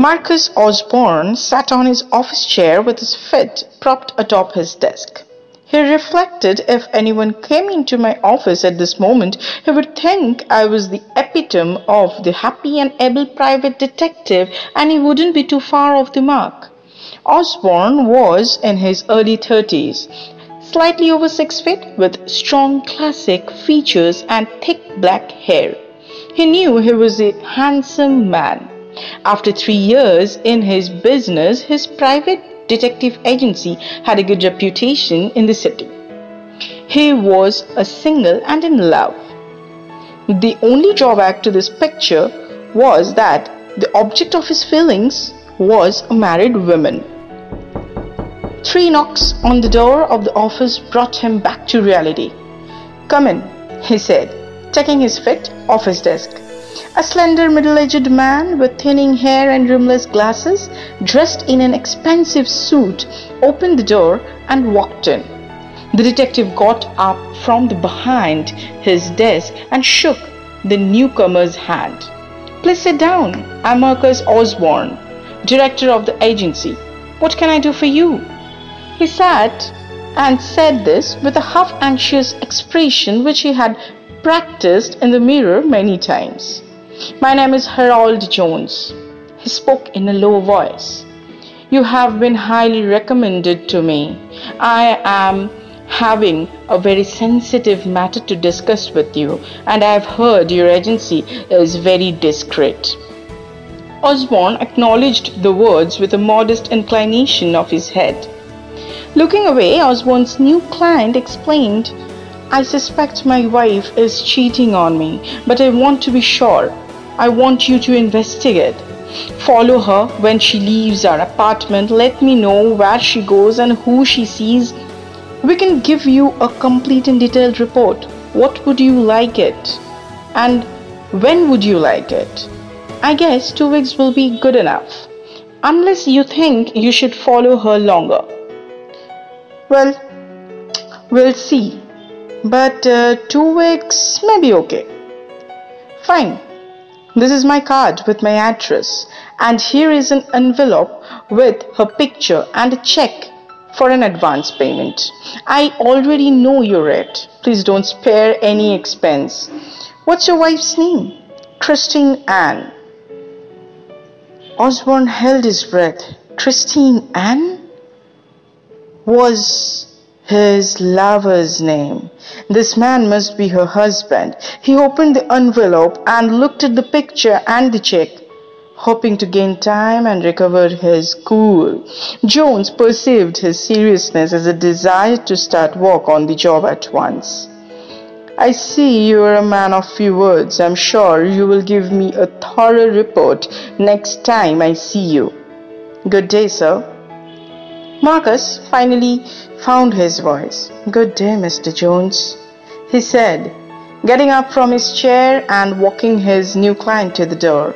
Marcus Osborne sat on his office chair with his feet propped atop his desk. He reflected if anyone came into my office at this moment, he would think I was the epitome of the happy and able private detective, and he wouldn't be too far off the mark. Osborne was in his early thirties, slightly over six feet, with strong classic features and thick black hair. He knew he was a handsome man. After three years in his business, his private detective agency had a good reputation in the city. He was a single and in love. The only drawback to this picture was that the object of his feelings was a married woman. Three knocks on the door of the office brought him back to reality. Come in, he said, taking his feet off his desk. A slender middle-aged man with thinning hair and rimless glasses, dressed in an expensive suit, opened the door and walked in. The detective got up from behind his desk and shook the newcomer's hand. Please sit down. I'm Marcus Osborne, director of the agency. What can I do for you? He sat and said this with a half anxious expression which he had practiced in the mirror many times. My name is Harold Jones. He spoke in a low voice. You have been highly recommended to me. I am having a very sensitive matter to discuss with you, and I have heard your agency is very discreet. Osborne acknowledged the words with a modest inclination of his head. Looking away, Osborne's new client explained, I suspect my wife is cheating on me, but I want to be sure. I want you to investigate. Follow her when she leaves our apartment. Let me know where she goes and who she sees. We can give you a complete and detailed report. What would you like it? And when would you like it? I guess two weeks will be good enough. Unless you think you should follow her longer. Well, we'll see. But uh, two weeks may be okay. Fine. This is my card with my address, and here is an envelope with her picture and a check for an advance payment. I already know your rate. Please don't spare any expense. What's your wife's name? Christine Ann. Osborne held his breath. Christine Ann was his lover's name. This man must be her husband. He opened the envelope and looked at the picture and the check, hoping to gain time and recover his cool. Jones perceived his seriousness as a desire to start work on the job at once. I see you are a man of few words. I'm sure you will give me a thorough report next time I see you. Good day, sir. Marcus finally found his voice. Good day, Mr. Jones, he said, getting up from his chair and walking his new client to the door.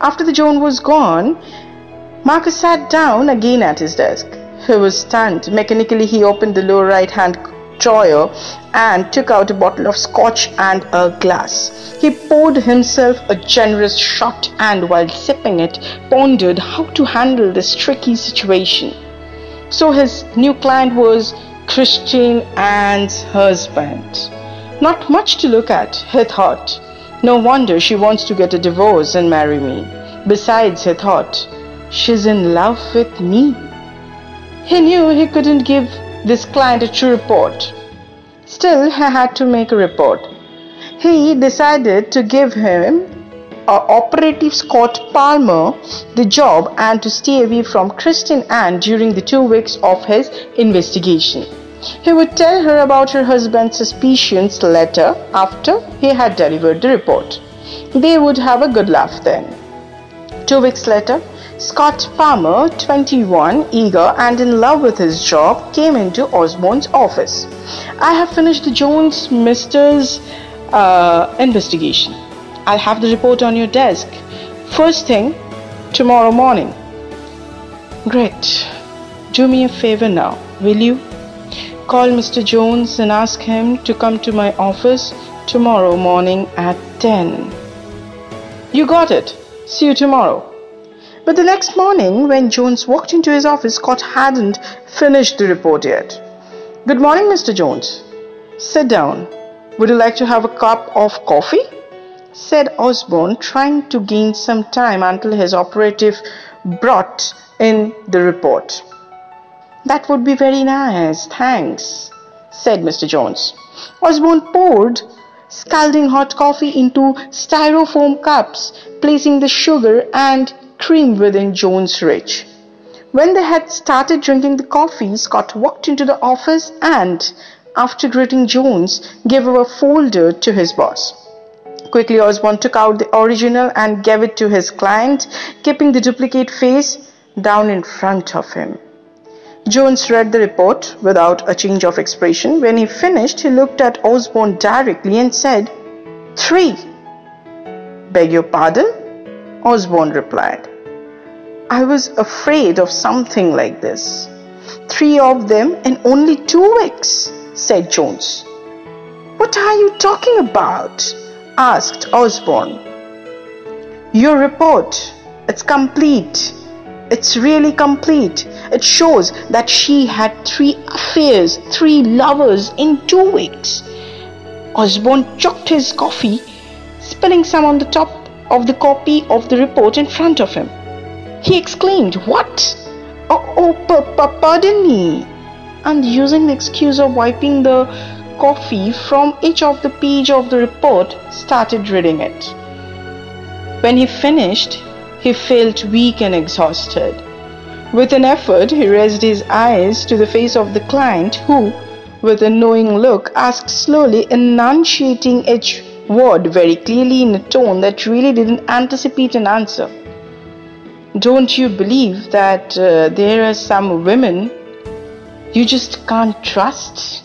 After the Jones was gone, Marcus sat down again at his desk. He was stunned. Mechanically, he opened the lower right hand drawer and took out a bottle of scotch and a glass. He poured himself a generous shot and, while sipping it, pondered how to handle this tricky situation. So his new client was Christine Ann's husband. Not much to look at, he thought. No wonder she wants to get a divorce and marry me. Besides, he thought, she's in love with me. He knew he couldn't give this client a true report. Still, he had to make a report. He decided to give him uh, Operative Scott Palmer the job and to stay away from Christine Ann during the two weeks of his investigation. He would tell her about her husband's suspicions later after he had delivered the report. They would have a good laugh then. Two weeks later, Scott Palmer, 21, eager and in love with his job, came into Osborne's office. I have finished the Jones Misters uh, investigation. I'll have the report on your desk. First thing, tomorrow morning. Great. Do me a favor now, will you? Call Mr. Jones and ask him to come to my office tomorrow morning at 10. You got it. See you tomorrow. But the next morning, when Jones walked into his office, Scott hadn't finished the report yet. Good morning, Mr. Jones. Sit down. Would you like to have a cup of coffee? Said Osborne, trying to gain some time until his operative brought in the report. That would be very nice, thanks, said Mr. Jones. Osborne poured scalding hot coffee into styrofoam cups, placing the sugar and cream within Jones' reach. When they had started drinking the coffee, Scott walked into the office and, after greeting Jones, gave a folder to his boss. Quickly, Osborne took out the original and gave it to his client, keeping the duplicate face down in front of him. Jones read the report without a change of expression. When he finished, he looked at Osborne directly and said, Three. Beg your pardon? Osborne replied. I was afraid of something like this. Three of them in only two weeks, said Jones. What are you talking about? Asked Osborne. Your report, it's complete. It's really complete. It shows that she had three affairs, three lovers in two weeks. Osborne chucked his coffee, spilling some on the top of the copy of the report in front of him. He exclaimed, What? Oh, oh pardon me. And using the excuse of wiping the coffee from each of the page of the report, started reading it. When he finished, he felt weak and exhausted. With an effort, he raised his eyes to the face of the client, who, with a knowing look, asked slowly, enunciating each word very clearly in a tone that really didn't anticipate an answer. Don't you believe that uh, there are some women you just can't trust?